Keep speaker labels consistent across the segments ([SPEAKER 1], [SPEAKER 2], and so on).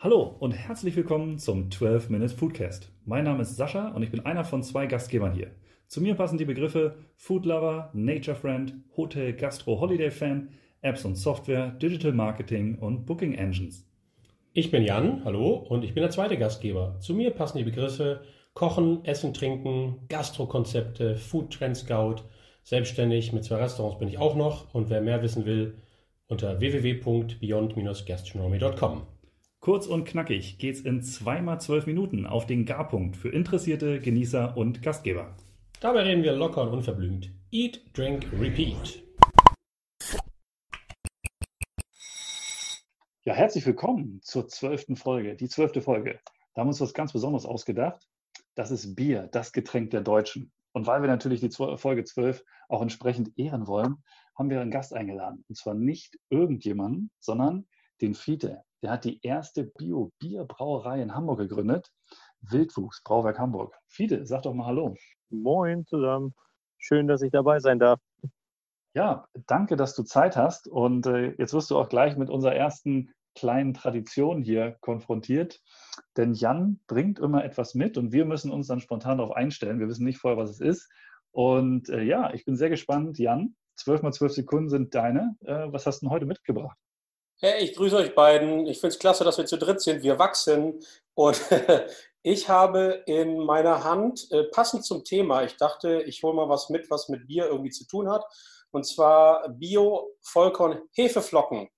[SPEAKER 1] Hallo und herzlich willkommen zum 12 Minute Foodcast. Mein Name ist Sascha und ich bin einer von zwei Gastgebern hier. Zu mir passen die Begriffe Food Lover, Nature Friend, Hotel, Gastro, Holiday Fan, Apps und Software, Digital Marketing und Booking Engines.
[SPEAKER 2] Ich bin Jan, hallo, und ich bin der zweite Gastgeber. Zu mir passen die Begriffe Kochen, Essen, Trinken, Gastrokonzepte, Food Trend Scout. Selbstständig mit zwei Restaurants bin ich auch noch und wer mehr wissen will, unter www.beyond-gastronomy.com.
[SPEAKER 1] Kurz und knackig geht's in zweimal zwölf Minuten auf den Garpunkt für Interessierte, Genießer und Gastgeber.
[SPEAKER 2] Dabei reden wir locker und unverblümt. Eat, Drink, Repeat.
[SPEAKER 1] Ja, herzlich willkommen zur zwölften Folge, die zwölfte Folge. Da haben wir uns was ganz Besonderes ausgedacht. Das ist Bier, das Getränk der Deutschen. Und weil wir natürlich die Folge 12 auch entsprechend ehren wollen, haben wir einen Gast eingeladen. Und zwar nicht irgendjemanden, sondern den Fiete. Der hat die erste Bio-Bierbrauerei in Hamburg gegründet. Wildwuchs, Brauwerk Hamburg. Fiete, sag doch mal Hallo.
[SPEAKER 3] Moin zusammen. Schön, dass ich dabei sein darf.
[SPEAKER 1] Ja, danke, dass du Zeit hast. Und äh, jetzt wirst du auch gleich mit unserer ersten kleinen Tradition hier konfrontiert. Denn Jan bringt immer etwas mit und wir müssen uns dann spontan darauf einstellen. Wir wissen nicht vorher, was es ist. Und äh, ja, ich bin sehr gespannt. Jan, 12 mal 12 Sekunden sind deine. Äh, was hast du denn heute mitgebracht?
[SPEAKER 2] Hey, ich grüße euch beiden. Ich finde es klasse, dass wir zu dritt sind. Wir wachsen. Und ich habe in meiner Hand, äh, passend zum Thema, ich dachte, ich hole mal was mit, was mit Bier irgendwie zu tun hat. Und zwar Bio-Vollkorn-Hefeflocken.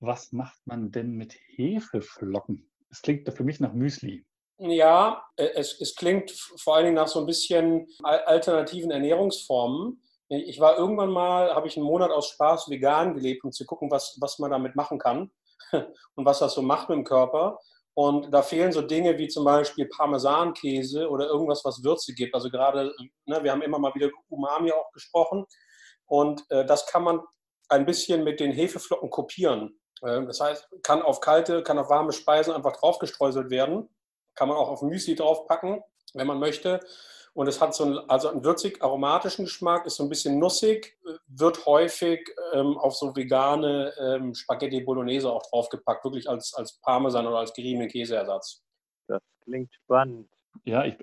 [SPEAKER 1] Was macht man denn mit Hefeflocken? Es klingt für mich nach Müsli.
[SPEAKER 2] Ja, äh, es, es klingt vor allen Dingen nach so ein bisschen alternativen Ernährungsformen. Ich war irgendwann mal, habe ich einen Monat aus Spaß vegan gelebt, um zu gucken, was, was man damit machen kann und was das so macht mit dem Körper. Und da fehlen so Dinge wie zum Beispiel Parmesankäse oder irgendwas, was Würze gibt. Also gerade, ne, wir haben immer mal wieder Umami auch gesprochen. Und äh, das kann man ein bisschen mit den Hefeflocken kopieren. Äh, das heißt, kann auf kalte, kann auf warme Speisen einfach draufgestreuselt werden. Kann man auch auf Müsli draufpacken, wenn man möchte. Und es hat so einen, also einen würzig-aromatischen Geschmack, ist so ein bisschen nussig, wird häufig ähm, auf so vegane ähm, Spaghetti Bolognese auch draufgepackt, wirklich als, als Parmesan oder als geriebenen Käseersatz.
[SPEAKER 3] Das klingt spannend.
[SPEAKER 1] Ja, ich,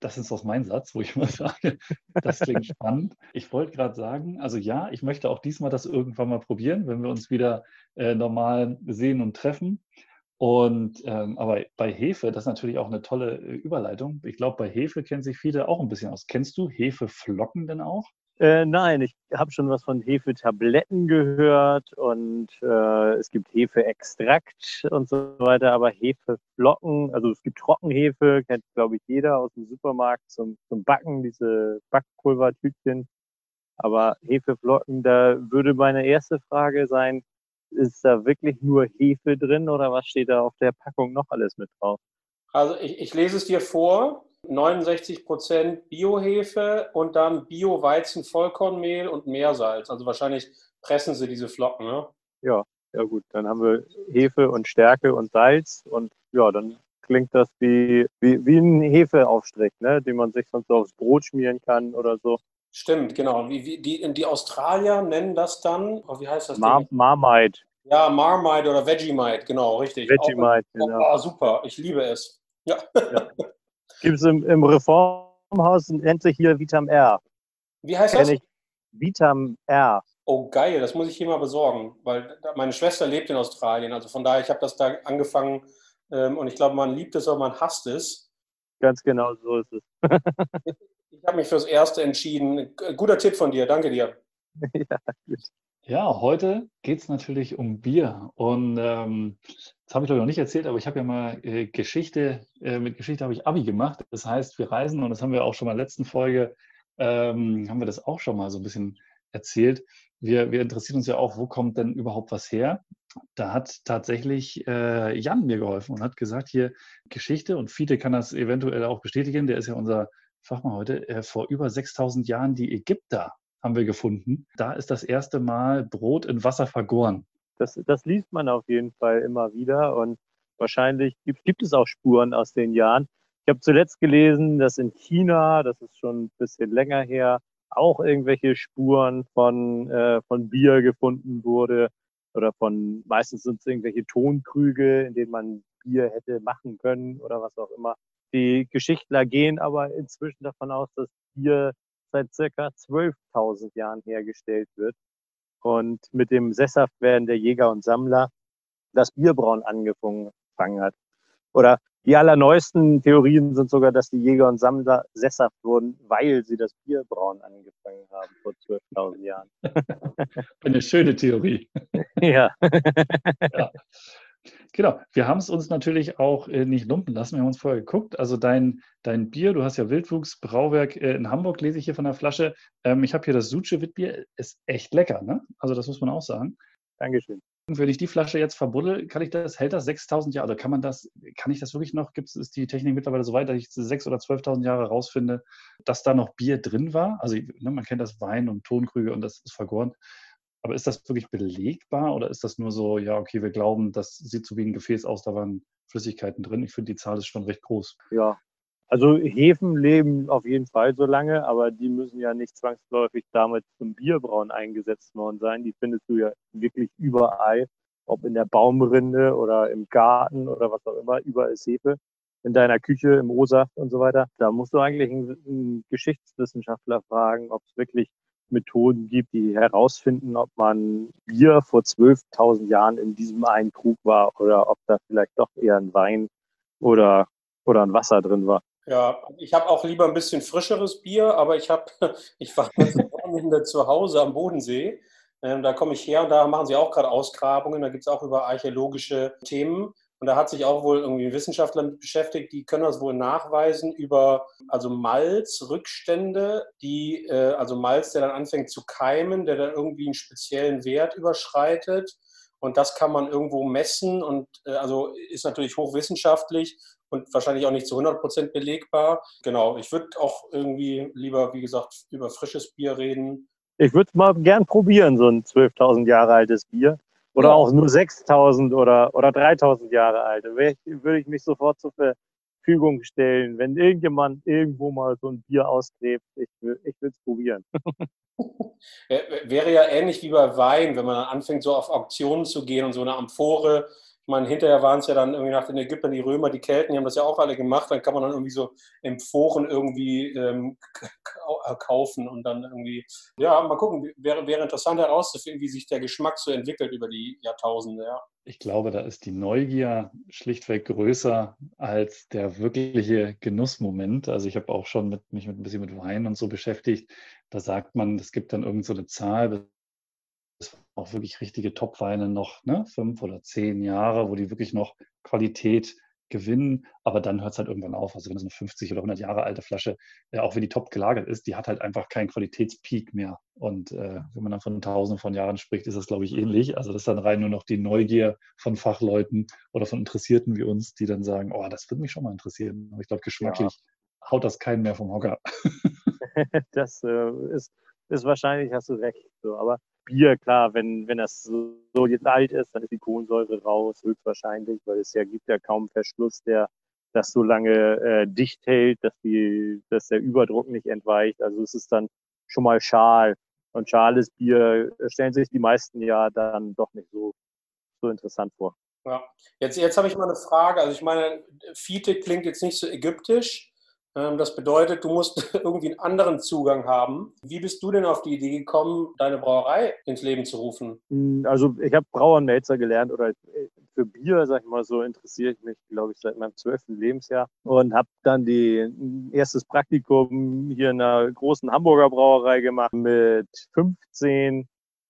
[SPEAKER 1] das ist auch mein Satz, wo ich immer sage, das klingt spannend. Ich wollte gerade sagen, also ja, ich möchte auch diesmal das irgendwann mal probieren, wenn wir uns wieder äh, normal sehen und treffen. Und ähm, aber bei Hefe, das ist natürlich auch eine tolle äh, Überleitung. Ich glaube, bei Hefe kennen sich viele auch ein bisschen aus. Kennst du Hefeflocken denn auch?
[SPEAKER 3] Äh, nein, ich habe schon was von Hefetabletten gehört und äh, es gibt Hefeextrakt und so weiter, aber Hefeflocken, also es gibt Trockenhefe, kennt glaube ich jeder aus dem Supermarkt zum, zum Backen, diese Backpulvertütchen. Aber Hefeflocken, da würde meine erste Frage sein, ist da wirklich nur Hefe drin oder was steht da auf der Packung noch alles mit drauf?
[SPEAKER 2] Also ich, ich lese es dir vor. 69 Prozent Biohefe und dann Bio-Weizen-Vollkornmehl und Meersalz. Also wahrscheinlich pressen sie diese Flocken, ne?
[SPEAKER 3] Ja, ja gut. Dann haben wir Hefe und Stärke und Salz und ja, dann klingt das wie, wie, wie ein Hefeaufstrich, ne? den man sich sonst aufs Brot schmieren kann oder so.
[SPEAKER 2] Stimmt, genau. Wie, wie, die, die Australier nennen das dann, oh, wie heißt das?
[SPEAKER 3] Mar Marmite.
[SPEAKER 2] Ja, Marmite oder Vegemite, genau, richtig.
[SPEAKER 3] Vegemite,
[SPEAKER 2] Auch, genau. Ah, super, ich liebe es. Ja.
[SPEAKER 3] ja. Gibt es im, im Reformhaus, nennt sich hier Vitam R.
[SPEAKER 2] Wie heißt das? Ich,
[SPEAKER 3] Vitam R.
[SPEAKER 2] Oh, geil, das muss ich hier mal besorgen, weil meine Schwester lebt in Australien. Also von daher, ich habe das da angefangen ähm, und ich glaube, man liebt es, aber man hasst es.
[SPEAKER 3] Ganz genau, so ist es.
[SPEAKER 2] Ich habe mich fürs Erste entschieden. Guter Tipp von dir, danke dir.
[SPEAKER 1] ja, gut. Ja, heute geht es natürlich um Bier. Und ähm, das habe ich glaube ich noch nicht erzählt, aber ich habe ja mal äh, Geschichte, äh, mit Geschichte habe ich Abi gemacht. Das heißt, wir reisen und das haben wir auch schon mal in der letzten Folge, ähm, haben wir das auch schon mal so ein bisschen erzählt. Wir, wir interessieren uns ja auch, wo kommt denn überhaupt was her? Da hat tatsächlich äh, Jan mir geholfen und hat gesagt, hier Geschichte und Fiete kann das eventuell auch bestätigen, der ist ja unser Fachmann heute, äh, vor über 6000 Jahren die Ägypter haben wir gefunden. Da ist das erste Mal Brot in Wasser vergoren.
[SPEAKER 3] Das, das liest man auf jeden Fall immer wieder und wahrscheinlich gibt, gibt es auch Spuren aus den Jahren. Ich habe zuletzt gelesen, dass in China, das ist schon ein bisschen länger her, auch irgendwelche Spuren von, äh, von Bier gefunden wurde. oder von, meistens sind es irgendwelche Tonkrüge, in denen man Bier hätte machen können oder was auch immer. Die Geschichtler gehen aber inzwischen davon aus, dass Bier seit circa 12.000 Jahren hergestellt wird und mit dem Sesshaftwerden der Jäger und Sammler das Bierbrauen angefangen hat. Oder die allerneuesten Theorien sind sogar, dass die Jäger und Sammler sesshaft wurden, weil sie das Bierbrauen angefangen haben vor 12.000 Jahren.
[SPEAKER 1] Eine schöne Theorie.
[SPEAKER 3] ja.
[SPEAKER 1] ja. Genau, wir haben es uns natürlich auch äh, nicht lumpen lassen. Wir haben uns vorher geguckt. Also dein, dein Bier, du hast ja Wildwuchs Brauwerk äh, in Hamburg, lese ich hier von der Flasche. Ähm, ich habe hier das Suche Witbier, ist echt lecker, ne? Also das muss man auch sagen.
[SPEAKER 3] Dankeschön.
[SPEAKER 1] Wenn ich die Flasche jetzt verbuddel, kann ich das, hält das 6000 Jahre? Oder kann man das, kann ich das wirklich noch? Gibt es, ist die Technik mittlerweile so weit, dass ich 6.000 oder 12.000 Jahre rausfinde, dass da noch Bier drin war? Also ne, man kennt das Wein und Tonkrüge und das ist vergoren. Aber ist das wirklich belegbar oder ist das nur so, ja, okay, wir glauben, das sieht so wie ein Gefäß aus, da waren Flüssigkeiten drin? Ich finde, die Zahl ist schon recht groß.
[SPEAKER 3] Ja, also Hefen leben auf jeden Fall so lange, aber die müssen ja nicht zwangsläufig damit zum Bierbrauen eingesetzt worden sein. Die findest du ja wirklich überall, ob in der Baumrinde oder im Garten oder was auch immer, überall ist Hefe. In deiner Küche, im O-Saft und so weiter. Da musst du eigentlich einen, einen Geschichtswissenschaftler fragen, ob es wirklich Methoden gibt, die herausfinden, ob man Bier vor 12.000 Jahren in diesem einen Krug war oder ob da vielleicht doch eher ein Wein oder, oder ein Wasser drin war.
[SPEAKER 2] Ja, ich habe auch lieber ein bisschen frischeres Bier, aber ich habe, ich war Wochenende zu Hause am Bodensee. Ähm, da komme ich her und da machen sie auch gerade Ausgrabungen. Da gibt es auch über archäologische Themen. Und da hat sich auch wohl irgendwie Wissenschaftler mit beschäftigt, die können das wohl nachweisen über also Malzrückstände, die, äh, also Malz, der dann anfängt zu keimen, der dann irgendwie einen speziellen Wert überschreitet. Und das kann man irgendwo messen und äh, also ist natürlich hochwissenschaftlich und wahrscheinlich auch nicht zu 100 Prozent belegbar. Genau, ich würde auch irgendwie lieber, wie gesagt, über frisches Bier reden.
[SPEAKER 3] Ich würde mal gern probieren, so ein 12.000 Jahre altes Bier. Oder ja. auch nur 6000 oder, oder 3000 Jahre alt. Da würde ich mich sofort zur Verfügung stellen, wenn irgendjemand irgendwo mal so ein Bier ausgräbt. Ich, ich will es probieren.
[SPEAKER 2] Wäre ja ähnlich wie bei Wein, wenn man dann anfängt, so auf Auktionen zu gehen und so eine Amphore meine, hinterher waren es ja dann irgendwie nach den Ägyptern die Römer, die Kelten, die haben das ja auch alle gemacht. Dann kann man dann irgendwie so Emphoren irgendwie ähm, kaufen und dann irgendwie, ja, mal gucken, wäre, wäre interessant herauszufinden, wie sich der Geschmack so entwickelt über die Jahrtausende, ja.
[SPEAKER 1] Ich glaube, da ist die Neugier schlichtweg größer als der wirkliche Genussmoment. Also ich habe auch schon mit, mich mit ein bisschen mit Wein und so beschäftigt. Da sagt man, es gibt dann irgend so eine Zahl, auch wirklich richtige Top-Weine noch ne, fünf oder zehn Jahre, wo die wirklich noch Qualität gewinnen, aber dann hört es halt irgendwann auf. Also wenn es eine 50 oder 100 Jahre alte Flasche, äh, auch wenn die top gelagert ist, die hat halt einfach keinen Qualitätspeak mehr. Und äh, wenn man dann von Tausenden von Jahren spricht, ist das, glaube ich, ähnlich. Also das ist dann rein nur noch die Neugier von Fachleuten oder von Interessierten wie uns, die dann sagen, oh, das würde mich schon mal interessieren. Aber ich glaube, geschmacklich ja. haut das keinen mehr vom Hocker.
[SPEAKER 3] das äh, ist, ist wahrscheinlich, hast du recht. So. Aber Bier, klar, wenn, wenn das so, so alt ist, dann ist die Kohlensäure raus, höchstwahrscheinlich, weil es ja gibt ja kaum Verschluss, der das so lange äh, dicht hält, dass, die, dass der Überdruck nicht entweicht. Also es ist dann schon mal schal. Und schales Bier äh, stellen sich die meisten ja dann doch nicht so, so interessant vor.
[SPEAKER 2] Ja. Jetzt, jetzt habe ich mal eine Frage. Also ich meine, Fiete klingt jetzt nicht so ägyptisch. Ähm, das bedeutet, du musst irgendwie einen anderen Zugang haben. Wie bist du denn auf die Idee gekommen, deine Brauerei ins Leben zu rufen?
[SPEAKER 3] Hm, also ich habe Brauermelzer gelernt oder äh, für Bier, sag ich mal so, interessiere ich mich, glaube ich, seit meinem zwölften Lebensjahr und habe dann die erstes Praktikum hier in einer großen Hamburger Brauerei gemacht mit 15.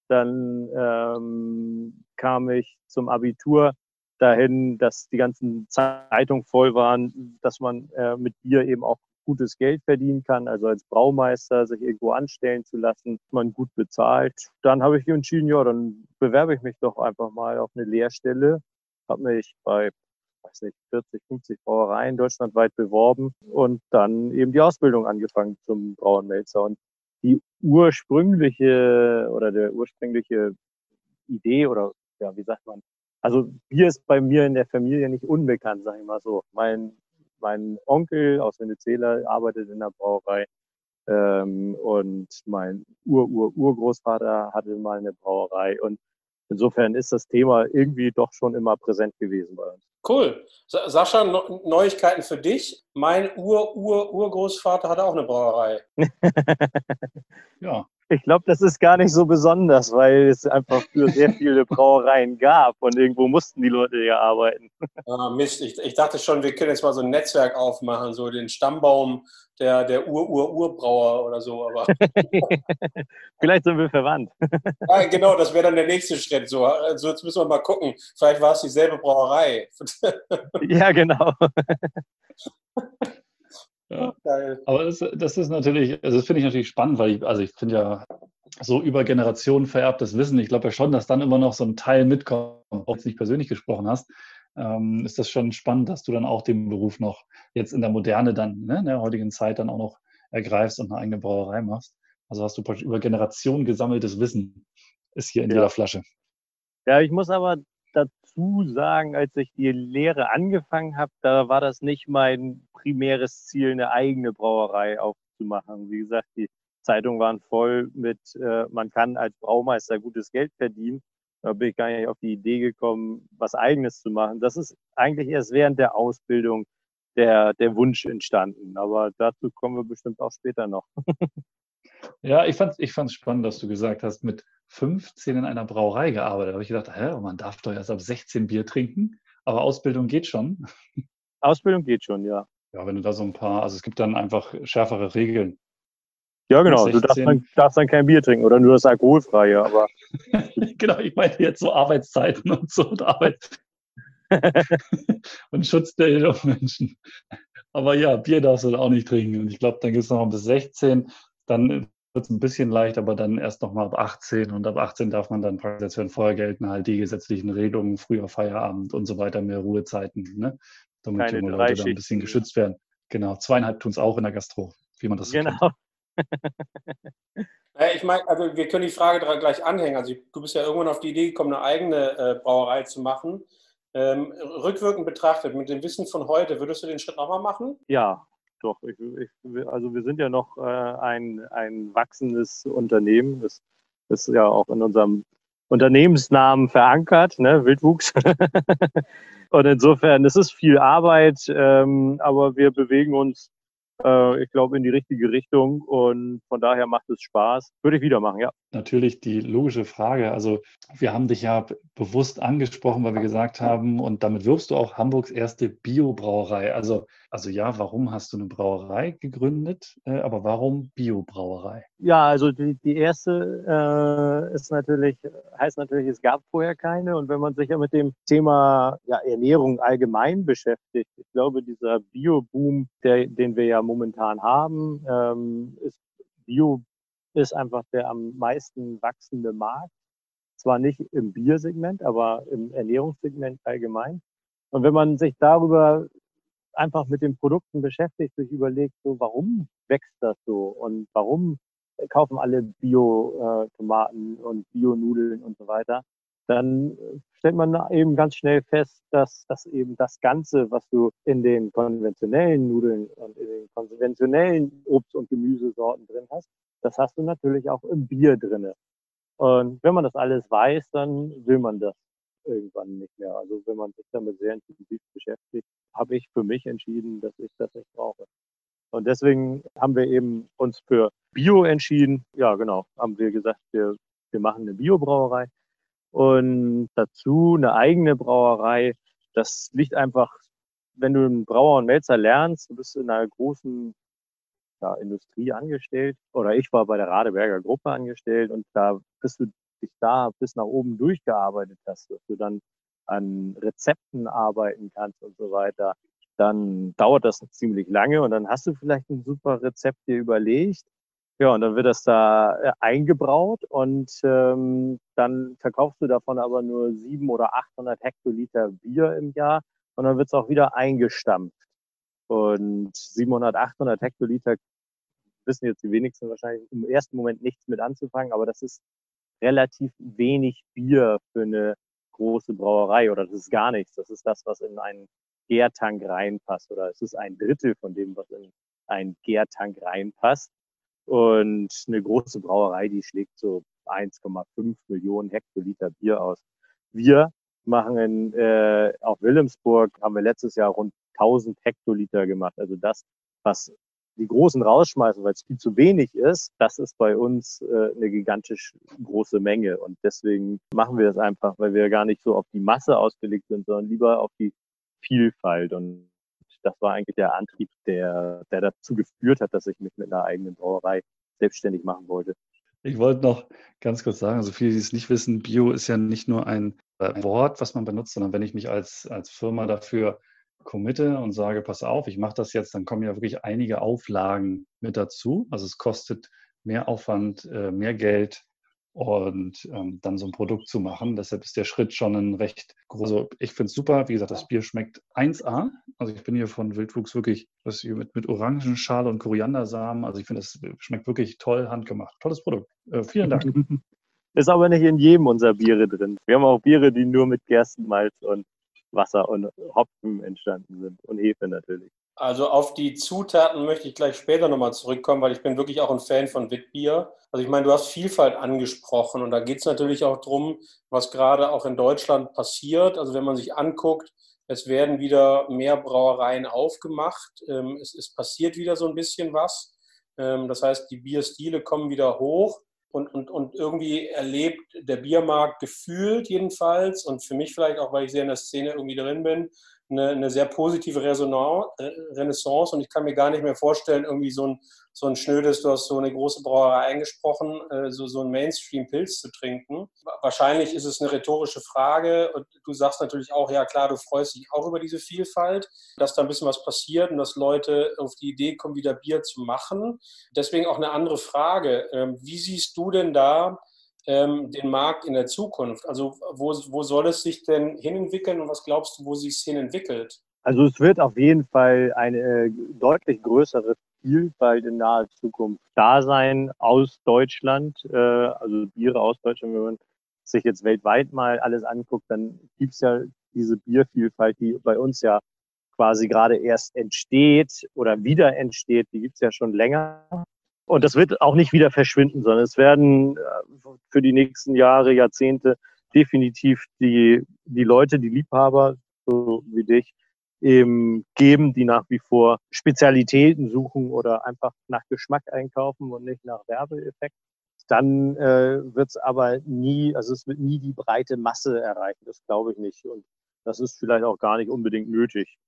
[SPEAKER 3] Dann ähm, kam ich zum Abitur dahin, dass die ganzen Zeitungen voll waren, dass man äh, mit Bier eben auch gutes Geld verdienen kann, also als Braumeister sich irgendwo anstellen zu lassen, man gut bezahlt. Dann habe ich entschieden, ja, dann bewerbe ich mich doch einfach mal auf eine Lehrstelle. Habe mich bei weiß nicht, 40, 50 Brauereien deutschlandweit beworben und dann eben die Ausbildung angefangen zum Brauenmelzer. Und die ursprüngliche oder der ursprüngliche Idee oder ja, wie sagt man, also Bier ist bei mir in der Familie nicht unbekannt, sage ich mal so. Mein, mein Onkel aus Venezuela arbeitet in der Brauerei ähm, und mein Ur-Ur-Urgroßvater hatte mal eine Brauerei und insofern ist das Thema irgendwie doch schon immer präsent gewesen bei uns.
[SPEAKER 2] Cool. Sascha, Neuigkeiten für dich. Mein Ur-Ur-Urgroßvater hatte auch eine Brauerei.
[SPEAKER 3] ja. Ich glaube, das ist gar nicht so besonders, weil es einfach für sehr viele Brauereien gab und irgendwo mussten die Leute ja arbeiten.
[SPEAKER 2] Ah, Mist, ich, ich dachte schon, wir können jetzt mal so ein Netzwerk aufmachen, so den Stammbaum der, der Ur-Ur-Urbrauer oder so. Aber
[SPEAKER 3] Vielleicht sind wir verwandt.
[SPEAKER 2] ja, genau, das wäre dann der nächste Schritt. So, also jetzt müssen wir mal gucken. Vielleicht war es dieselbe Brauerei.
[SPEAKER 3] ja, genau.
[SPEAKER 1] Ja. Aber das, das, ist natürlich, also das finde ich natürlich spannend, weil ich, also ich finde ja so über Generationen vererbtes Wissen, ich glaube ja schon, dass dann immer noch so ein Teil mitkommt, auch wenn du nicht persönlich gesprochen hast, ähm, ist das schon spannend, dass du dann auch den Beruf noch jetzt in der Moderne dann, ne, in der heutigen Zeit dann auch noch ergreifst und eine eigene Brauerei machst. Also hast du über Generationen gesammeltes Wissen, ist hier in ja. jeder Flasche.
[SPEAKER 3] Ja, ich muss aber dazu sagen, als ich die Lehre angefangen habe, da war das nicht mein primäres Ziel, eine eigene Brauerei aufzumachen. Wie gesagt, die Zeitungen waren voll mit, äh, man kann als Braumeister gutes Geld verdienen. Da bin ich gar nicht auf die Idee gekommen, was eigenes zu machen. Das ist eigentlich erst während der Ausbildung der, der Wunsch entstanden. Aber dazu kommen wir bestimmt auch später noch.
[SPEAKER 1] Ja, ich fand es ich fand's spannend, dass du gesagt hast, mit 15 in einer Brauerei gearbeitet. Da habe ich gedacht, hä, man darf doch erst ab 16 Bier trinken, aber Ausbildung geht schon.
[SPEAKER 3] Ausbildung geht schon, ja.
[SPEAKER 1] Ja, wenn du da so ein paar, also es gibt dann einfach schärfere Regeln.
[SPEAKER 3] Ja, genau. Du darfst dann, darfst dann, kein Bier trinken oder nur das alkoholfreie, aber.
[SPEAKER 1] genau, ich meine jetzt so Arbeitszeiten und so und Arbeit. und Schutz der Menschen. Aber ja, Bier darfst du auch nicht trinken. Und ich glaube, dann gibt es noch bis 16 dann wird es ein bisschen leicht, aber dann erst nochmal ab 18 und ab 18 darf man dann praktisch, wenn vorher gelten halt die gesetzlichen Regelungen, früher Feierabend und so weiter, mehr Ruhezeiten, ne? damit Keine die Leute dann ein bisschen geschützt werden. Genau, zweieinhalb tun es auch in der Gastro, wie man das
[SPEAKER 3] so Genau.
[SPEAKER 2] ich meine, also wir können die Frage gleich anhängen. Also du bist ja irgendwann auf die Idee gekommen, eine eigene äh, Brauerei zu machen. Ähm, rückwirkend betrachtet, mit dem Wissen von heute, würdest du den Schritt nochmal machen?
[SPEAKER 3] Ja, doch, ich, ich, also wir sind ja noch äh, ein, ein wachsendes Unternehmen. Das ist ja auch in unserem Unternehmensnamen verankert, ne? Wildwuchs. und insofern, es ist viel Arbeit, ähm, aber wir bewegen uns äh, ich glaube, in die richtige Richtung und von daher macht es Spaß. Würde ich wieder machen, ja.
[SPEAKER 1] Natürlich die logische Frage. Also, wir haben dich ja bewusst angesprochen, weil wir gesagt haben, und damit wirbst du auch Hamburgs erste Biobrauerei. Also, also ja, warum hast du eine Brauerei gegründet? Äh, aber warum Biobrauerei?
[SPEAKER 3] Ja, also die, die erste äh, ist natürlich, heißt natürlich, es gab vorher keine. Und wenn man sich ja mit dem Thema ja, Ernährung allgemein beschäftigt, ich glaube, dieser Bio-Boom, den wir ja momentan haben, ähm, ist Bio ist einfach der am meisten wachsende Markt. Zwar nicht im Biersegment, aber im Ernährungssegment allgemein. Und wenn man sich darüber einfach mit den Produkten beschäftigt, sich überlegt, so warum wächst das so? Und warum kaufen alle Bio-Tomaten äh, und Bio-Nudeln und so weiter, dann stellt man eben ganz schnell fest, dass, dass eben das Ganze, was du in den konventionellen Nudeln und in den konventionellen Obst- und Gemüsesorten drin hast, das hast du natürlich auch im Bier drinne. Und wenn man das alles weiß, dann will man das irgendwann nicht mehr. Also wenn man sich damit sehr intensiv beschäftigt, habe ich für mich entschieden, dass ich das nicht brauche. Und deswegen haben wir eben uns für Bio entschieden. Ja, genau, haben wir gesagt, wir, wir machen eine Biobrauerei und dazu eine eigene Brauerei. Das liegt einfach, wenn du einen Brauer und Melzer lernst, du bist in einer großen ja, Industrie angestellt oder ich war bei der Radeberger Gruppe angestellt und da bist du dich da bis nach oben durchgearbeitet hast, dass du dann an Rezepten arbeiten kannst und so weiter, dann dauert das ziemlich lange und dann hast du vielleicht ein super Rezept dir überlegt ja, und dann wird das da äh, eingebraut und ähm, dann verkaufst du davon aber nur 700 oder 800 Hektoliter Bier im Jahr und dann wird es auch wieder eingestampft. Und 700, 800 Hektoliter wissen jetzt die wenigsten wahrscheinlich im ersten Moment nichts mit anzufangen, aber das ist relativ wenig Bier für eine große Brauerei oder das ist gar nichts. Das ist das, was in einen Gärtank reinpasst oder es ist ein Drittel von dem, was in einen Gärtank reinpasst. Und eine große Brauerei, die schlägt so 1,5 Millionen Hektoliter Bier aus. Wir machen in, äh, auf Wilhelmsburg, haben wir letztes Jahr rund 1000 Hektoliter gemacht. Also das, was die Großen rausschmeißen, weil es viel zu wenig ist, das ist bei uns äh, eine gigantisch große Menge. Und deswegen machen wir das einfach, weil wir gar nicht so auf die Masse ausgelegt sind, sondern lieber auf die Vielfalt. Und das war eigentlich der Antrieb, der, der dazu geführt hat, dass ich mich mit einer eigenen Brauerei selbstständig machen wollte.
[SPEAKER 1] Ich wollte noch ganz kurz sagen, also viele, die es nicht wissen, Bio ist ja nicht nur ein Wort, was man benutzt, sondern wenn ich mich als, als Firma dafür committe und sage, pass auf, ich mache das jetzt, dann kommen ja wirklich einige Auflagen mit dazu. Also es kostet mehr Aufwand, äh, mehr Geld und ähm, dann so ein Produkt zu machen. Deshalb ist der Schritt schon ein recht großer. Also ich finde es super. Wie gesagt, das Bier schmeckt 1A. Also ich bin hier von Wildwuchs wirklich das hier mit, mit Orangenschale und Koriandersamen. Also ich finde, es schmeckt wirklich toll handgemacht. Tolles Produkt. Äh, vielen Dank.
[SPEAKER 3] Ist aber nicht in jedem unserer Biere drin. Wir haben auch Biere, die nur mit Gerstenmalz und Wasser und Hopfen entstanden sind und Hefe natürlich.
[SPEAKER 2] Also auf die Zutaten möchte ich gleich später nochmal zurückkommen, weil ich bin wirklich auch ein Fan von Witbier. Also ich meine, du hast Vielfalt angesprochen und da geht es natürlich auch darum, was gerade auch in Deutschland passiert. Also wenn man sich anguckt, es werden wieder mehr Brauereien aufgemacht. Ähm, es, es passiert wieder so ein bisschen was. Ähm, das heißt, die Bierstile kommen wieder hoch und, und, und irgendwie erlebt der Biermarkt gefühlt jedenfalls und für mich vielleicht auch, weil ich sehr in der Szene irgendwie drin bin, eine, eine sehr positive Renaissance und ich kann mir gar nicht mehr vorstellen, irgendwie so ein, so ein schnödes, du hast so eine große Brauerei eingesprochen, äh, so, so ein Mainstream-Pilz zu trinken. Wahrscheinlich ist es eine rhetorische Frage und du sagst natürlich auch, ja klar, du freust dich auch über diese Vielfalt, dass da ein bisschen was passiert und dass Leute auf die Idee kommen, wieder Bier zu machen. Deswegen auch eine andere Frage. Ähm, wie siehst du denn da ähm, den Markt in der Zukunft? Also wo, wo soll es sich denn hinentwickeln und was glaubst du, wo sich es hinentwickelt?
[SPEAKER 3] Also es wird auf jeden Fall eine äh, deutlich größere Vielfalt in naher Zukunft da sein aus Deutschland, äh, also Biere aus Deutschland. Wenn man sich jetzt weltweit mal alles anguckt, dann gibt es ja diese Biervielfalt, die bei uns ja quasi gerade erst entsteht oder wieder entsteht, die gibt es ja schon länger. Und das wird auch nicht wieder verschwinden, sondern es werden äh, für die nächsten Jahre, Jahrzehnte definitiv die, die Leute, die Liebhaber, so wie dich, eben geben, die nach wie vor Spezialitäten suchen oder einfach nach Geschmack einkaufen und nicht nach Werbeeffekt. Dann äh, wird es aber nie, also es wird nie die breite Masse erreichen, das glaube ich nicht. Und das ist vielleicht auch gar nicht unbedingt nötig.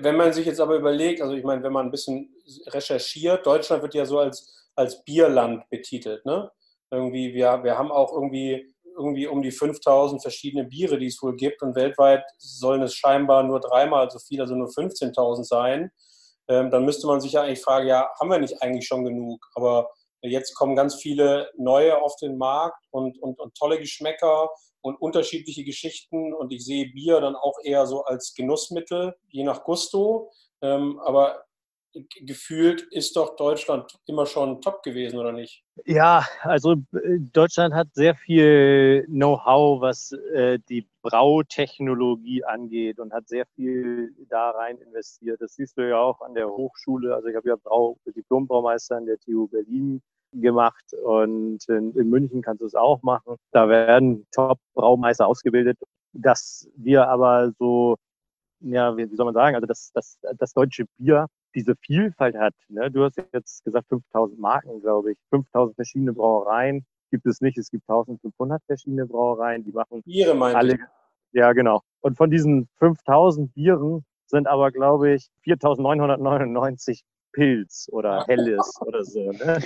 [SPEAKER 2] Wenn man sich jetzt aber überlegt, also ich meine, wenn man ein bisschen recherchiert, Deutschland wird ja so als, als Bierland betitelt. Ne? Irgendwie, wir, wir haben auch irgendwie, irgendwie um die 5000 verschiedene Biere, die es wohl gibt und weltweit sollen es scheinbar nur dreimal so viel, also nur 15.000 sein. Ähm, dann müsste man sich ja eigentlich fragen, ja, haben wir nicht eigentlich schon genug? Aber jetzt kommen ganz viele neue auf den Markt und, und, und tolle Geschmäcker und unterschiedliche Geschichten und ich sehe Bier dann auch eher so als Genussmittel, je nach Gusto. Ähm, aber gefühlt ist doch Deutschland immer schon top gewesen, oder nicht?
[SPEAKER 3] Ja, also äh, Deutschland hat sehr viel Know-how, was äh, die Brautechnologie angeht und hat sehr viel da rein investiert. Das siehst du ja auch an der Hochschule. Also ich habe ja Brau Diplombraumeister an der TU Berlin gemacht und in, in München kannst du es auch machen. Da werden Top-Braumeister ausgebildet. Dass wir aber so, ja, wie, soll man sagen, also das, das, das deutsche Bier diese Vielfalt hat. Ne? Du hast jetzt gesagt 5000 Marken, glaube ich, 5000 verschiedene Brauereien gibt es nicht. Es gibt 1500 verschiedene Brauereien, die machen
[SPEAKER 2] Biere alle.
[SPEAKER 3] Ja, genau. Und von diesen 5000 Bieren sind aber, glaube ich, 4999 Pilz oder Helles oder so. Ne?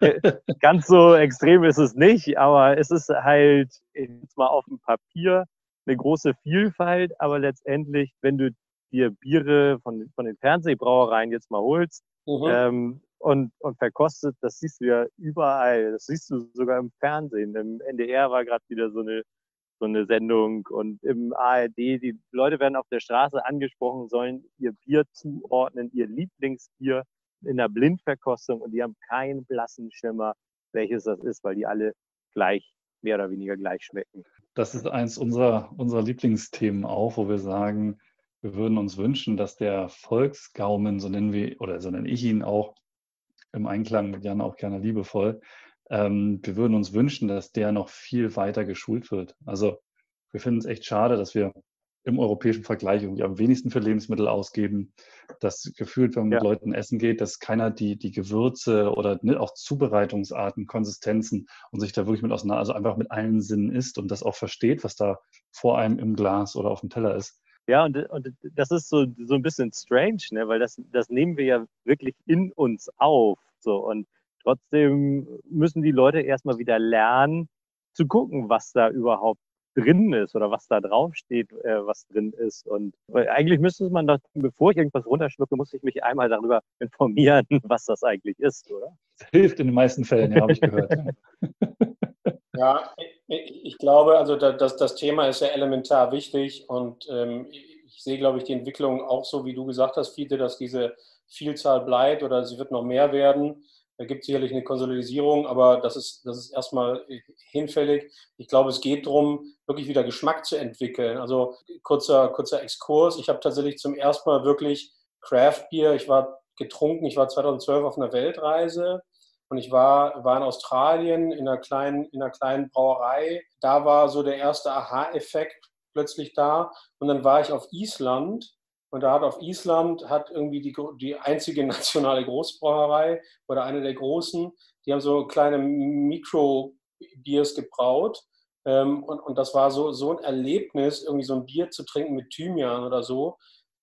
[SPEAKER 3] Ganz so extrem ist es nicht, aber es ist halt jetzt mal auf dem Papier eine große Vielfalt, aber letztendlich, wenn du dir Biere von, von den Fernsehbrauereien jetzt mal holst mhm. ähm, und, und verkostet, das siehst du ja überall. Das siehst du sogar im Fernsehen. Im NDR war gerade wieder so eine so eine Sendung und im ARD, die Leute werden auf der Straße angesprochen, sollen ihr Bier zuordnen, ihr Lieblingsbier in der Blindverkostung und die haben keinen blassen Schimmer, welches das ist, weil die alle gleich, mehr oder weniger gleich schmecken.
[SPEAKER 1] Das ist eins unserer, unserer Lieblingsthemen auch, wo wir sagen, wir würden uns wünschen, dass der Volksgaumen, so nennen wir, oder so nenne ich ihn auch, im Einklang mit Jan auch gerne liebevoll, Ähm, wir würden uns wünschen, dass der noch viel weiter geschult wird. Also wir finden es echt schade, dass wir im europäischen Vergleich irgendwie am wenigsten für Lebensmittel ausgeben. Das gefühlt, wenn man ja. mit Leuten essen geht, dass keiner die, die Gewürze oder ne, auch Zubereitungsarten, Konsistenzen und sich da wirklich mit auseinander, also einfach mit allen Sinnen isst und das auch versteht, was da vor einem im Glas oder auf dem Teller ist.
[SPEAKER 3] Ja, und, und das ist so, so ein bisschen strange, ne? weil das, das nehmen wir ja wirklich in uns auf. So. Und trotzdem müssen die Leute erstmal wieder lernen, zu gucken, was da überhaupt drin ist oder was da draufsteht, äh, was drin ist. Und eigentlich müsste man doch, bevor ich irgendwas runterschlucke, muss ich mich einmal darüber informieren, was das eigentlich ist, oder?
[SPEAKER 1] Das hilft in den meisten Fällen, ja, habe ich gehört.
[SPEAKER 2] ja, ich, ich, glaube, also das, das Thema ist ja elementar wichtig und ähm, ich sehe, glaube ich, die Entwicklung auch so, wie du gesagt hast, Fiete, dass diese Vielzahl bleibt oder sie wird noch mehr werden. Da gibt es sicherlich eine Konsolidierung, aber das ist, das ist erstmal hinfällig. Ich glaube, es geht darum, wirklich wieder Geschmack zu entwickeln. Also kurzer, kurzer Exkurs. Ich habe tatsächlich zum ersten Mal wirklich Craft Beer, ich war getrunken, ich war 2012 auf einer Weltreise und ich war, war in Australien in einer, kleinen, in einer kleinen Brauerei. Da war so der erste Aha-Effekt plötzlich da. Und dann war ich auf Island und da hat auf Island hat irgendwie die, die einzige nationale Großbrauerei oder eine der großen, die haben so kleine Mikro-Biers gebraut. Ähm, und, und das war so, so ein Erlebnis, irgendwie so ein Bier zu trinken mit Thymian oder so.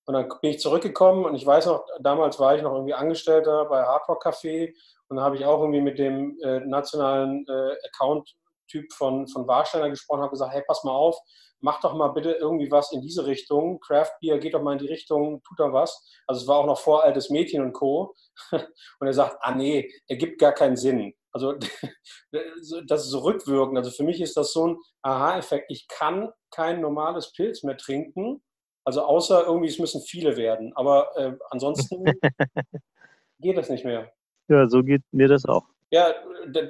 [SPEAKER 2] Und dann bin ich zurückgekommen und ich weiß noch, damals war ich noch irgendwie Angestellter bei Hard Rock Café und habe ich auch irgendwie mit dem äh, nationalen äh, Account-Typ von, von Warsteiner gesprochen, habe gesagt, hey, pass mal auf, mach doch mal bitte irgendwie was in diese Richtung. Craft Beer geht doch mal in die Richtung, tut da was. Also es war auch noch vor Altes Mädchen und Co. Und er sagt, ah nee, ergibt gar keinen Sinn. Also das ist so rückwirkend. Also für mich ist das so ein Aha-Effekt. Ich kann kein normales Pilz mehr trinken. Also außer irgendwie, es müssen viele werden. Aber äh, ansonsten geht das nicht mehr.
[SPEAKER 3] Ja, so geht mir das auch.
[SPEAKER 2] Ja,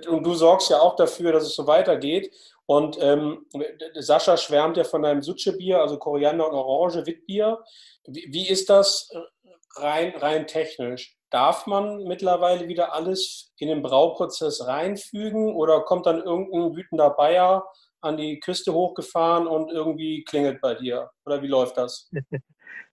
[SPEAKER 2] und du sorgst ja auch dafür, dass es so weitergeht. Und ähm, Sascha schwärmt ja von deinem Suche-Bier, also Koriander und Orange, Witbier. Wie, wie ist das äh, rein, rein technisch? Darf man mittlerweile wieder alles in den Brauprozess reinfügen oder kommt dann irgendein wütender Bayer an die Küste hochgefahren und irgendwie klingelt bei dir? Oder wie läuft das?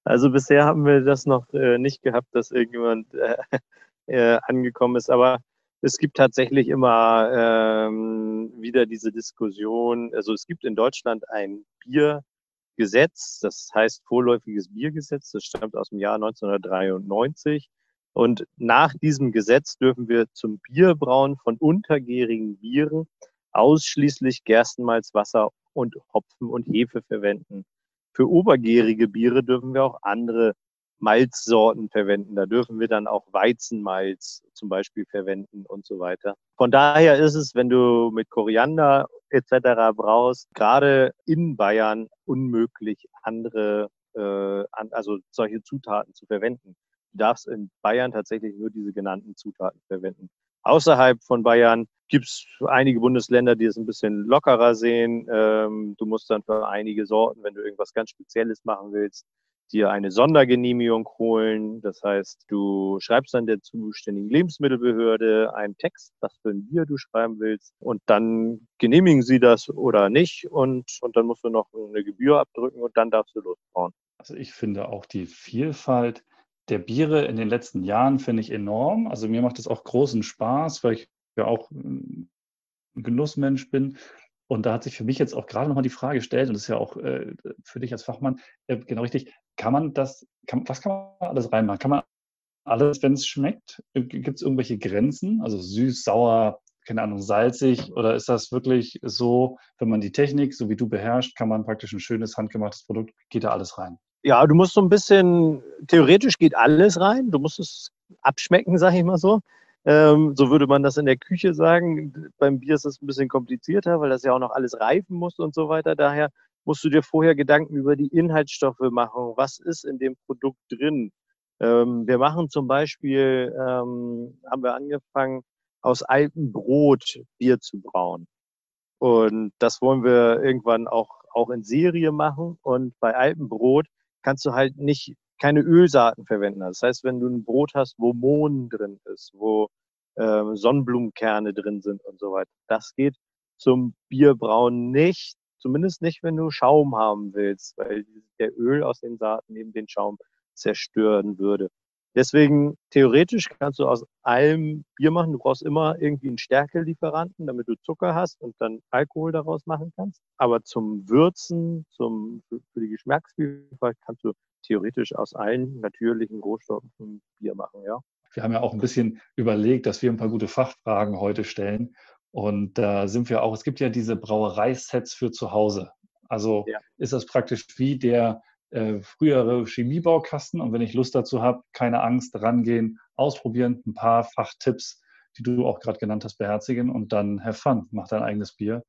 [SPEAKER 3] Also bisher haben wir das noch äh, nicht gehabt, dass irgendjemand äh, äh, angekommen ist, aber es gibt tatsächlich immer ähm, wieder diese Diskussion. Also es gibt in Deutschland ein Biergesetz, das heißt vorläufiges Biergesetz, das stammt aus dem Jahr 1993. Und nach diesem Gesetz dürfen wir zum Bierbrauen von untergärigen Bieren ausschließlich Gerstenmalz, Wasser und Hopfen und Hefe verwenden. Für obergärige Biere dürfen wir auch andere Malzsorten verwenden. Da dürfen wir dann auch Weizenmalz zum Beispiel verwenden und so weiter. Von daher ist es, wenn du mit Koriander etc. brauchst, gerade in Bayern unmöglich andere, äh, also solche Zutaten zu verwenden. Du darfst in Bayern tatsächlich nur diese genannten Zutaten verwenden. Außerhalb von Bayern gibt es einige Bundesländer, die es ein bisschen lockerer sehen. Ähm, du musst dann für einige Sorten, wenn du irgendwas ganz Spezielles machen willst, dir eine Sondergenehmigung holen. Das heißt, du schreibst dann der zuständigen Lebensmittelbehörde einen Text, was für ein Bier du schreiben willst. Und dann genehmigen sie das oder nicht. Und, und dann musst du noch eine Gebühr abdrücken und dann darfst du losbauen.
[SPEAKER 1] Also ich finde auch die Vielfalt der Biere in den letzten Jahren finde ich enorm. Also mir macht es auch großen Spaß, weil ich ja auch ein Genussmensch bin. Und da hat sich für mich jetzt auch gerade nochmal die Frage gestellt, und das ist ja auch äh, für dich als Fachmann äh, genau richtig, kann man das, kann, was kann man alles reinmachen? Kann man alles, wenn es schmeckt? Gibt es irgendwelche Grenzen? Also süß, sauer, keine Ahnung, salzig? Oder ist das wirklich so, wenn man die Technik, so wie du beherrscht, kann man praktisch ein schönes, handgemachtes Produkt, geht da alles rein?
[SPEAKER 3] Ja, du musst so ein bisschen, theoretisch geht alles rein. Du musst es abschmecken, sage ich mal so. Ähm, so würde man das in der Küche sagen. Beim Bier ist es ein bisschen komplizierter, weil das ja auch noch alles reifen muss und so weiter. Daher musst du dir vorher Gedanken über die Inhaltsstoffe machen. Was ist in dem Produkt drin? Ähm, wir machen zum Beispiel, ähm, haben wir angefangen, aus altem Brot Bier zu brauen. Und das wollen wir irgendwann auch, auch in Serie machen. Und bei altem Brot kannst du halt nicht keine Ölsaaten verwenden. Das heißt, wenn du ein Brot hast, wo Mohn drin ist, wo äh, Sonnenblumenkerne drin sind und so weiter. Das geht zum Bierbrauen nicht, zumindest nicht, wenn du Schaum haben willst, weil der Öl aus den Saaten eben den Schaum zerstören würde. Deswegen, theoretisch kannst du aus allem Bier machen. Du brauchst immer irgendwie einen Stärkelieferanten, damit du Zucker hast und dann Alkohol daraus machen kannst. Aber zum Würzen, zum, für die Geschmacksvielfalt kannst du theoretisch aus allen natürlichen Rohstoffen Bier machen, ja.
[SPEAKER 1] Wir haben ja auch ein bisschen überlegt, dass wir ein paar gute Fachfragen heute stellen. Und da sind wir auch, es gibt ja diese Brauereisets für zu Hause. Also ja. ist das praktisch wie der äh, frühere Chemiebaukasten. Und wenn ich Lust dazu habe, keine Angst, rangehen, ausprobieren, ein paar Fachtipps, die du auch gerade genannt hast, beherzigen und dann have fun, mach dein eigenes Bier.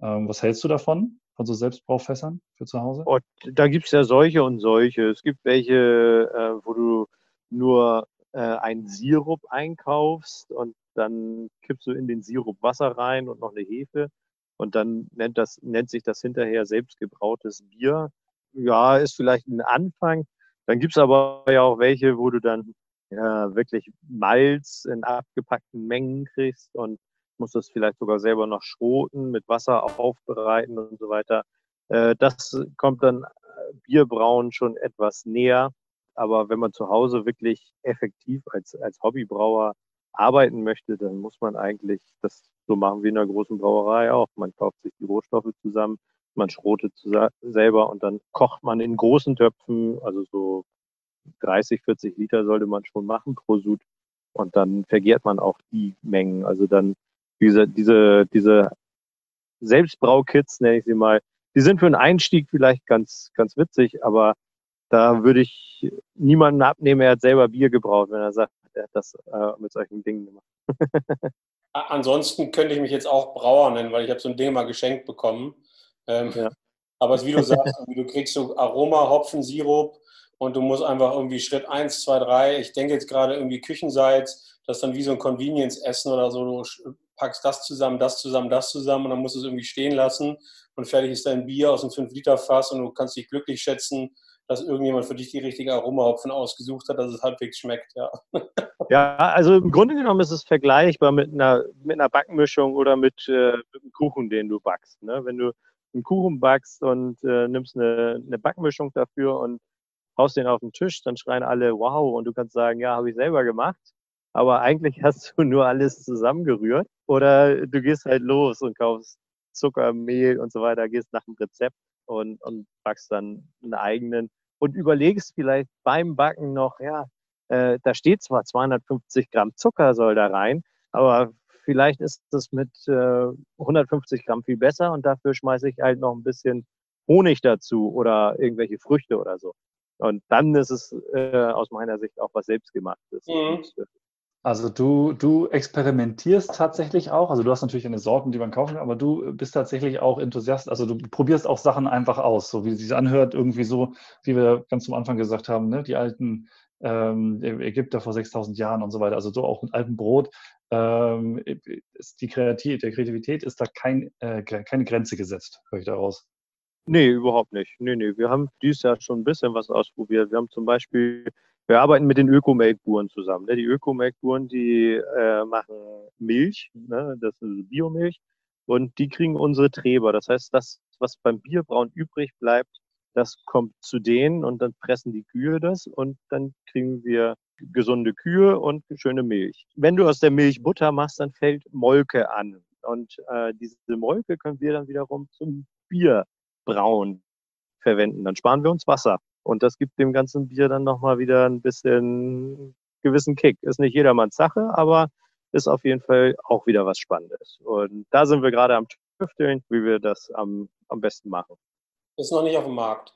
[SPEAKER 1] Ähm, was hältst du davon? Von so Selbstbraufässern für zu Hause?
[SPEAKER 3] Oh, da gibt es ja solche und solche. Es gibt welche, äh, wo du nur äh, einen Sirup einkaufst und dann kippst du in den Sirup Wasser rein und noch eine Hefe und dann nennt, das, nennt sich das hinterher selbstgebrautes Bier ja, ist vielleicht ein Anfang. Dann gibt es aber ja auch welche, wo du dann ja, wirklich Malz in abgepackten Mengen kriegst und musst das vielleicht sogar selber noch schroten, mit Wasser aufbereiten und so weiter. Äh, das kommt dann äh, Bierbrauen schon etwas näher. Aber wenn man zu Hause wirklich effektiv als, als Hobbybrauer arbeiten möchte, dann muss man eigentlich das so machen wie in einer großen Brauerei auch. Man kauft sich die Rohstoffe zusammen, man schrotet selber und dann kocht man in großen Töpfen, also so 30, 40 Liter sollte man schon machen pro Sud. Und dann vergärt man auch die Mengen. Also dann diese, diese, diese Selbstbraukits, nenne ich sie mal, die sind für einen Einstieg vielleicht ganz, ganz witzig, aber da würde ich niemanden abnehmen, er hat selber Bier gebraut, wenn er sagt, er hat das äh, mit solchen Dingen gemacht.
[SPEAKER 2] Ansonsten könnte ich mich jetzt auch Brauer nennen, weil ich habe so ein Ding mal geschenkt bekommen. Ähm, ja. Aber wie du sagst, du kriegst so Aroma, Hopfen, Sirup und du musst einfach irgendwie Schritt 1, 2, 3, ich denke jetzt gerade irgendwie Küchensalz, das ist dann wie so ein Convenience-Essen oder so, du packst das zusammen, das zusammen, das zusammen und dann musst du es irgendwie stehen lassen und fertig ist dein Bier aus einem 5-Liter-Fass und du kannst dich glücklich schätzen, dass irgendjemand für dich die richtige Aromahopfen ausgesucht hat, dass es halbwegs schmeckt, ja.
[SPEAKER 3] Ja, also im Grunde genommen ist es vergleichbar mit einer, mit einer Backmischung oder mit, äh, mit einem Kuchen, den du backst. Ne? Wenn du einen Kuchen backst und äh, nimmst eine, eine Backmischung dafür und haust den auf den Tisch, dann schreien alle wow und du kannst sagen, ja, habe ich selber gemacht. Aber eigentlich hast du nur alles zusammengerührt oder du gehst halt los und kaufst Zucker, Mehl und so weiter, gehst nach dem Rezept und, und backst dann einen eigenen und überlegst vielleicht beim Backen noch, ja, äh, da steht zwar 250 Gramm Zucker soll da rein, aber vielleicht ist es mit äh, 150 Gramm viel besser und dafür schmeiße ich halt noch ein bisschen Honig dazu oder irgendwelche Früchte oder so. Und dann ist es äh, aus meiner Sicht auch was Selbstgemachtes. Mhm.
[SPEAKER 1] Äh, also du, du experimentierst tatsächlich auch. Also du hast natürlich eine Sorten, die man kaufen kann, aber du bist tatsächlich auch Enthusiast. Also du probierst auch Sachen einfach aus, so wie es sich anhört, irgendwie so, wie wir ganz zum Anfang gesagt haben, ne? die alten ähm, Ägypter vor 6000 Jahren und so weiter. Also so auch mit altem Brot ähm, ist die Kreativität, der Kreativität ist da kein, äh, keine Grenze gesetzt, höre ich daraus.
[SPEAKER 3] Nee, überhaupt nicht. Nee, nee. Wir haben dieses Jahr schon ein bisschen was ausprobiert. Wir haben zum Beispiel, wir arbeiten mit den Ökomelkburen zusammen. Ne? Die Ökomelkburen, die äh, machen Milch, ne? das ist Biomilch, und die kriegen unsere Träber. Das heißt, das, was beim Bierbrauen übrig bleibt, das kommt zu denen und dann pressen die Kühe das und dann kriegen wir gesunde Kühe und schöne Milch. Wenn du aus der Milch Butter machst, dann fällt Molke an. Und äh, diese Molke können wir dann wiederum zum Bierbrauen verwenden. Dann sparen wir uns Wasser. Und das gibt dem ganzen Bier dann nochmal wieder ein bisschen gewissen Kick. Ist nicht jedermanns Sache, aber ist auf jeden Fall auch wieder was Spannendes. Und da sind wir gerade am Tüfteln, wie wir das am, am besten machen.
[SPEAKER 2] Ist noch nicht auf dem Markt.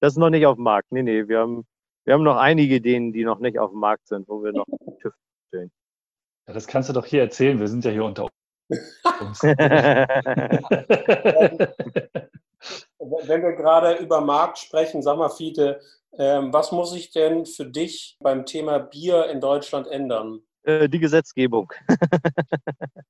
[SPEAKER 3] Das ist noch nicht auf dem Markt. Nee, nee, wir haben wir haben noch einige Ideen, die noch nicht auf dem Markt sind, wo wir noch tüfteln.
[SPEAKER 1] Ja, das kannst du doch hier erzählen. Wir sind ja hier unter uns.
[SPEAKER 2] Wenn wir gerade über Markt sprechen, sag mal, Fiete, ähm, was muss sich denn für dich beim Thema Bier in Deutschland ändern?
[SPEAKER 3] Äh, die Gesetzgebung.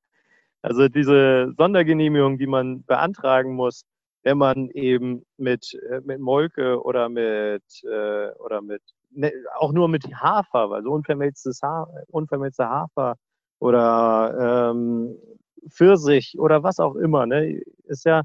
[SPEAKER 3] also diese Sondergenehmigung, die man beantragen muss, wenn man eben mit, äh, mit Molke oder mit, äh, oder mit, ne, auch nur mit Hafer, also unvermelztes ha unvermelzter Hafer oder ähm, Pfirsich oder was auch immer. Ne? Ist ja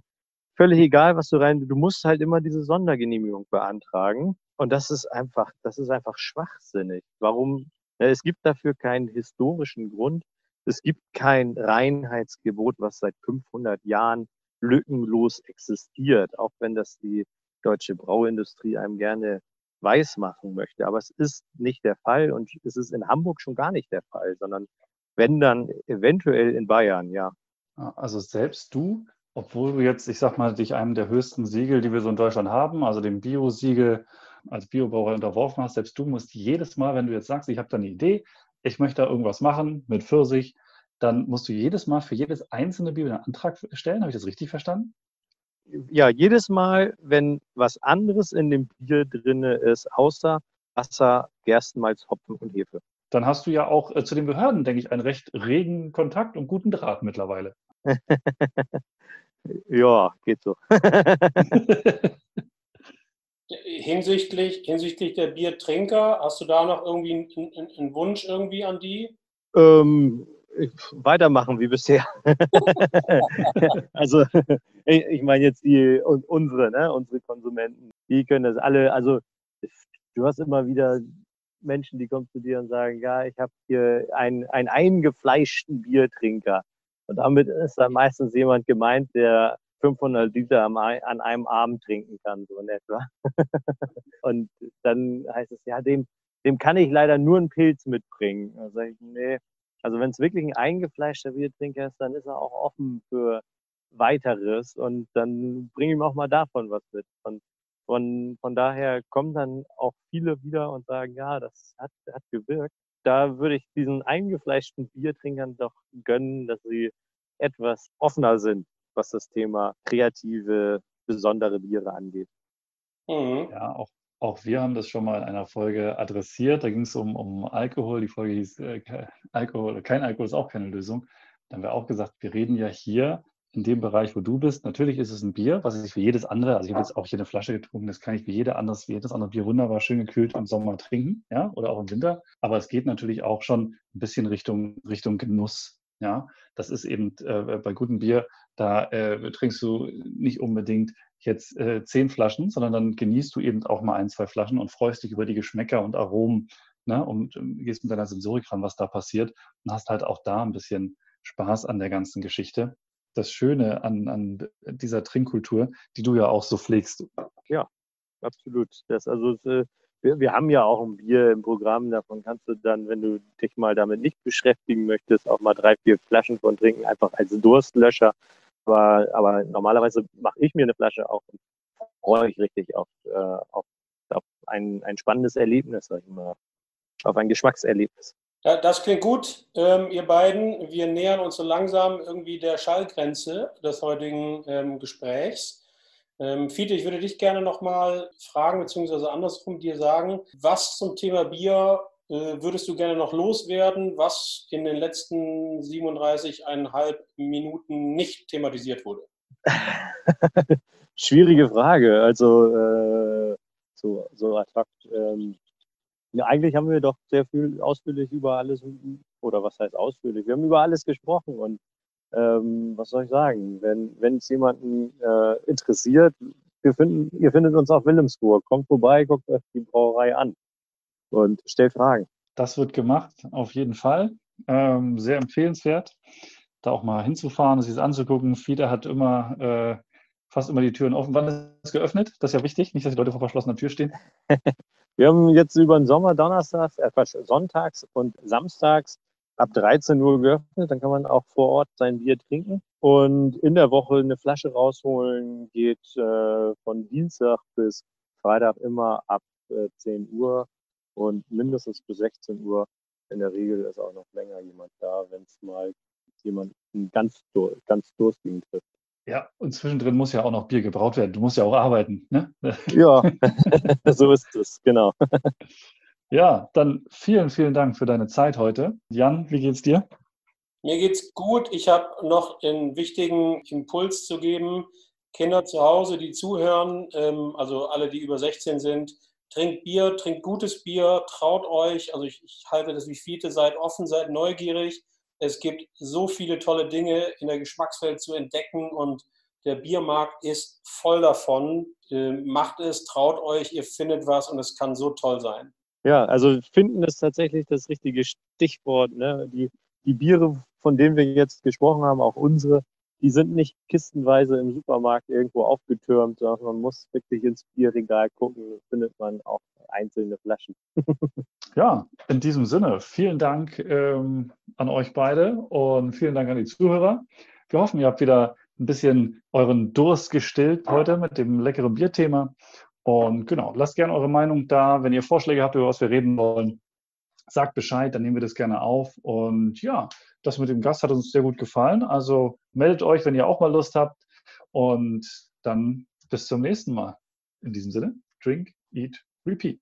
[SPEAKER 3] völlig egal, was du rein. Du musst halt immer diese Sondergenehmigung beantragen. Und das ist einfach, das ist einfach schwachsinnig. Warum? Ne, es gibt dafür keinen historischen Grund. Es gibt kein Reinheitsgebot, was seit 500 Jahren lückenlos existiert, auch wenn das die deutsche Brauindustrie einem gerne weiß machen möchte. Aber es ist nicht der Fall und es ist in Hamburg schon gar nicht der Fall, sondern wenn dann eventuell in Bayern, ja.
[SPEAKER 1] Also selbst du, obwohl du jetzt, ich sag mal, dich einem der höchsten Siegel, die wir so in Deutschland haben, also dem Bio-Siegel als Biobauer unterworfen hast, selbst du musst jedes Mal, wenn du jetzt sagst, ich habe da eine Idee, ich möchte da irgendwas machen mit Pfirsich, dann musst du jedes Mal für jedes einzelne Bier einen Antrag stellen. Habe ich das richtig verstanden?
[SPEAKER 3] Ja, jedes Mal, wenn was anderes in dem Bier drin ist, außer Wasser, Gerstenmalz, Hopfen und Hefe.
[SPEAKER 1] Dann hast du ja auch äh, zu den Behörden, denke ich, einen recht regen Kontakt und guten Draht mittlerweile.
[SPEAKER 3] ja, geht so.
[SPEAKER 2] hinsichtlich, hinsichtlich der Biertrinker, hast du da noch irgendwie einen, einen Wunsch irgendwie an die?
[SPEAKER 3] Ähm, weitermachen wie bisher. also ich, ich meine jetzt die unsere, ne, unsere Konsumenten, die können das alle, also du hast immer wieder Menschen, die kommen zu dir und sagen, ja, ich habe hier einen, einen eingefleischten Biertrinker. Und damit ist dann meistens jemand gemeint, der 500 Liter an einem Abend trinken kann, so in etwa. und dann heißt es, ja, dem, dem kann ich leider nur einen Pilz mitbringen. Da sage ich, nee, also wenn es wirklich ein eingefleischter Biertrinker ist, dann ist er auch offen für weiteres und dann bringe ich ihm auch mal davon was mit. Und von, von daher kommen dann auch viele wieder und sagen, ja, das hat, hat gewirkt. Da würde ich diesen eingefleischten Biertrinkern doch gönnen, dass sie etwas offener sind, was das Thema kreative, besondere Biere angeht.
[SPEAKER 1] Mhm. Ja, auch auch wir haben das schon mal in einer Folge adressiert. Da ging es um, um Alkohol. Die Folge hieß äh, Alkohol, kein Alkohol ist auch keine Lösung. Da haben wir auch gesagt, wir reden ja hier in dem Bereich, wo du bist. Natürlich ist es ein Bier, was ich für jedes andere, also ich habe jetzt auch hier eine Flasche getrunken, das kann ich wie, jeder anderes, wie jedes andere Bier wunderbar schön gekühlt im Sommer trinken, ja, oder auch im Winter. Aber es geht natürlich auch schon ein bisschen Richtung, Richtung Genuss. Ja, das ist eben äh, bei gutem Bier, da äh, trinkst du nicht unbedingt jetzt äh, zehn Flaschen, sondern dann genießt du eben auch mal ein, zwei Flaschen und freust dich über die Geschmäcker und Aromen ne, und äh, gehst mit deiner Sensorik ran, was da passiert und hast halt auch da ein bisschen Spaß an der ganzen Geschichte. Das Schöne an, an dieser Trinkkultur, die du ja auch so pflegst.
[SPEAKER 3] Ja, absolut. Das, also, äh, wir, wir haben ja auch ein Bier im Programm, davon kannst du dann, wenn du dich mal damit nicht beschäftigen möchtest, auch mal drei, vier Flaschen von trinken, einfach als Durstlöscher aber, aber normalerweise mache ich mir eine Flasche auf und freue mich richtig auf, äh, auf, auf ein, ein spannendes Erlebnis, sag ich mal. Auf ein Geschmackserlebnis.
[SPEAKER 2] Das klingt gut, ähm, ihr beiden. Wir nähern uns so langsam irgendwie der Schallgrenze des heutigen ähm, Gesprächs. Ähm, Fiete, ich würde dich gerne nochmal fragen, beziehungsweise andersrum dir sagen, was zum Thema Bier äh, würdest du gerne noch loswerden, was in den letzten 37,5 Minuten nicht thematisiert wurde?
[SPEAKER 3] Schwierige Frage. Also äh, so, so ad hoc. Ja, eigentlich haben wir doch sehr viel ausführlich über alles, oder was heißt ausführlich? Wir haben über alles gesprochen und ähm, was soll ich sagen? Wenn es jemanden äh, interessiert, wir finden, ihr findet uns auf Wilhelmsburg. Kommt vorbei, guckt euch die Brauerei an und stellt Fragen.
[SPEAKER 1] Das wird gemacht, auf jeden Fall. Ähm, sehr empfehlenswert, da auch mal hinzufahren, sich das anzugucken. Fiete hat immer äh, fast immer die Türen offen. Wann ist es geöffnet? Das ist ja wichtig, nicht, dass die Leute vor verschlossener Tür stehen.
[SPEAKER 3] Wir haben jetzt über den Sommer donnerstags, äh, sonntags und samstags ab 13 Uhr geöffnet. Dann kann man auch vor Ort sein Bier trinken. Und in der Woche eine Flasche rausholen geht äh, von Dienstag bis Freitag immer ab äh, 10 Uhr und mindestens bis 16 Uhr. In der Regel ist auch noch länger jemand da, wenn es mal jemanden ganz, ganz durstigen trifft.
[SPEAKER 1] Ja, und zwischendrin muss ja auch noch Bier gebraut werden. Du musst ja auch arbeiten, ne?
[SPEAKER 3] Ja, so ist es, genau.
[SPEAKER 1] Ja, dann vielen, vielen Dank für deine Zeit heute. Jan, wie geht's dir?
[SPEAKER 2] Mir geht's gut. Ich habe noch einen wichtigen Impuls zu geben. Kinder zu Hause, die zuhören, ähm, also alle, die über 16 sind, trinkt Bier, trinkt gutes Bier, traut euch. Also ich, ich halte das wie Fiete, seid offen, seid neugierig. Es gibt so viele tolle Dinge in der Geschmackswelt zu entdecken und der Biermarkt ist voll davon. Äh, macht es, traut euch, ihr findet was und es kann so toll sein.
[SPEAKER 3] Ja, also finden ist tatsächlich das richtige Stichwort. Ne? Die, die Biere, von denen wir jetzt gesprochen haben, auch unsere, die sind nicht kistenweise im Supermarkt irgendwo aufgetürmt, sondern man muss wirklich ins Bierregal gucken, findet man auch einzelne Flaschen.
[SPEAKER 1] ja, in diesem Sinne, vielen Dank ähm, an euch beide und vielen Dank an die Zuhörer. Wir hoffen, ihr habt wieder ein bisschen euren Durst gestillt heute mit dem leckeren Bierthema. Und genau, lasst gerne eure Meinung da. Wenn ihr Vorschläge habt, über was wir reden wollen, sagt Bescheid, dann nehmen wir das gerne auf. Und ja, das mit dem Gast hat uns sehr gut gefallen. Also meldet euch, wenn ihr auch mal Lust habt. Und dann bis zum nächsten Mal. In diesem Sinne, drink, eat, repeat.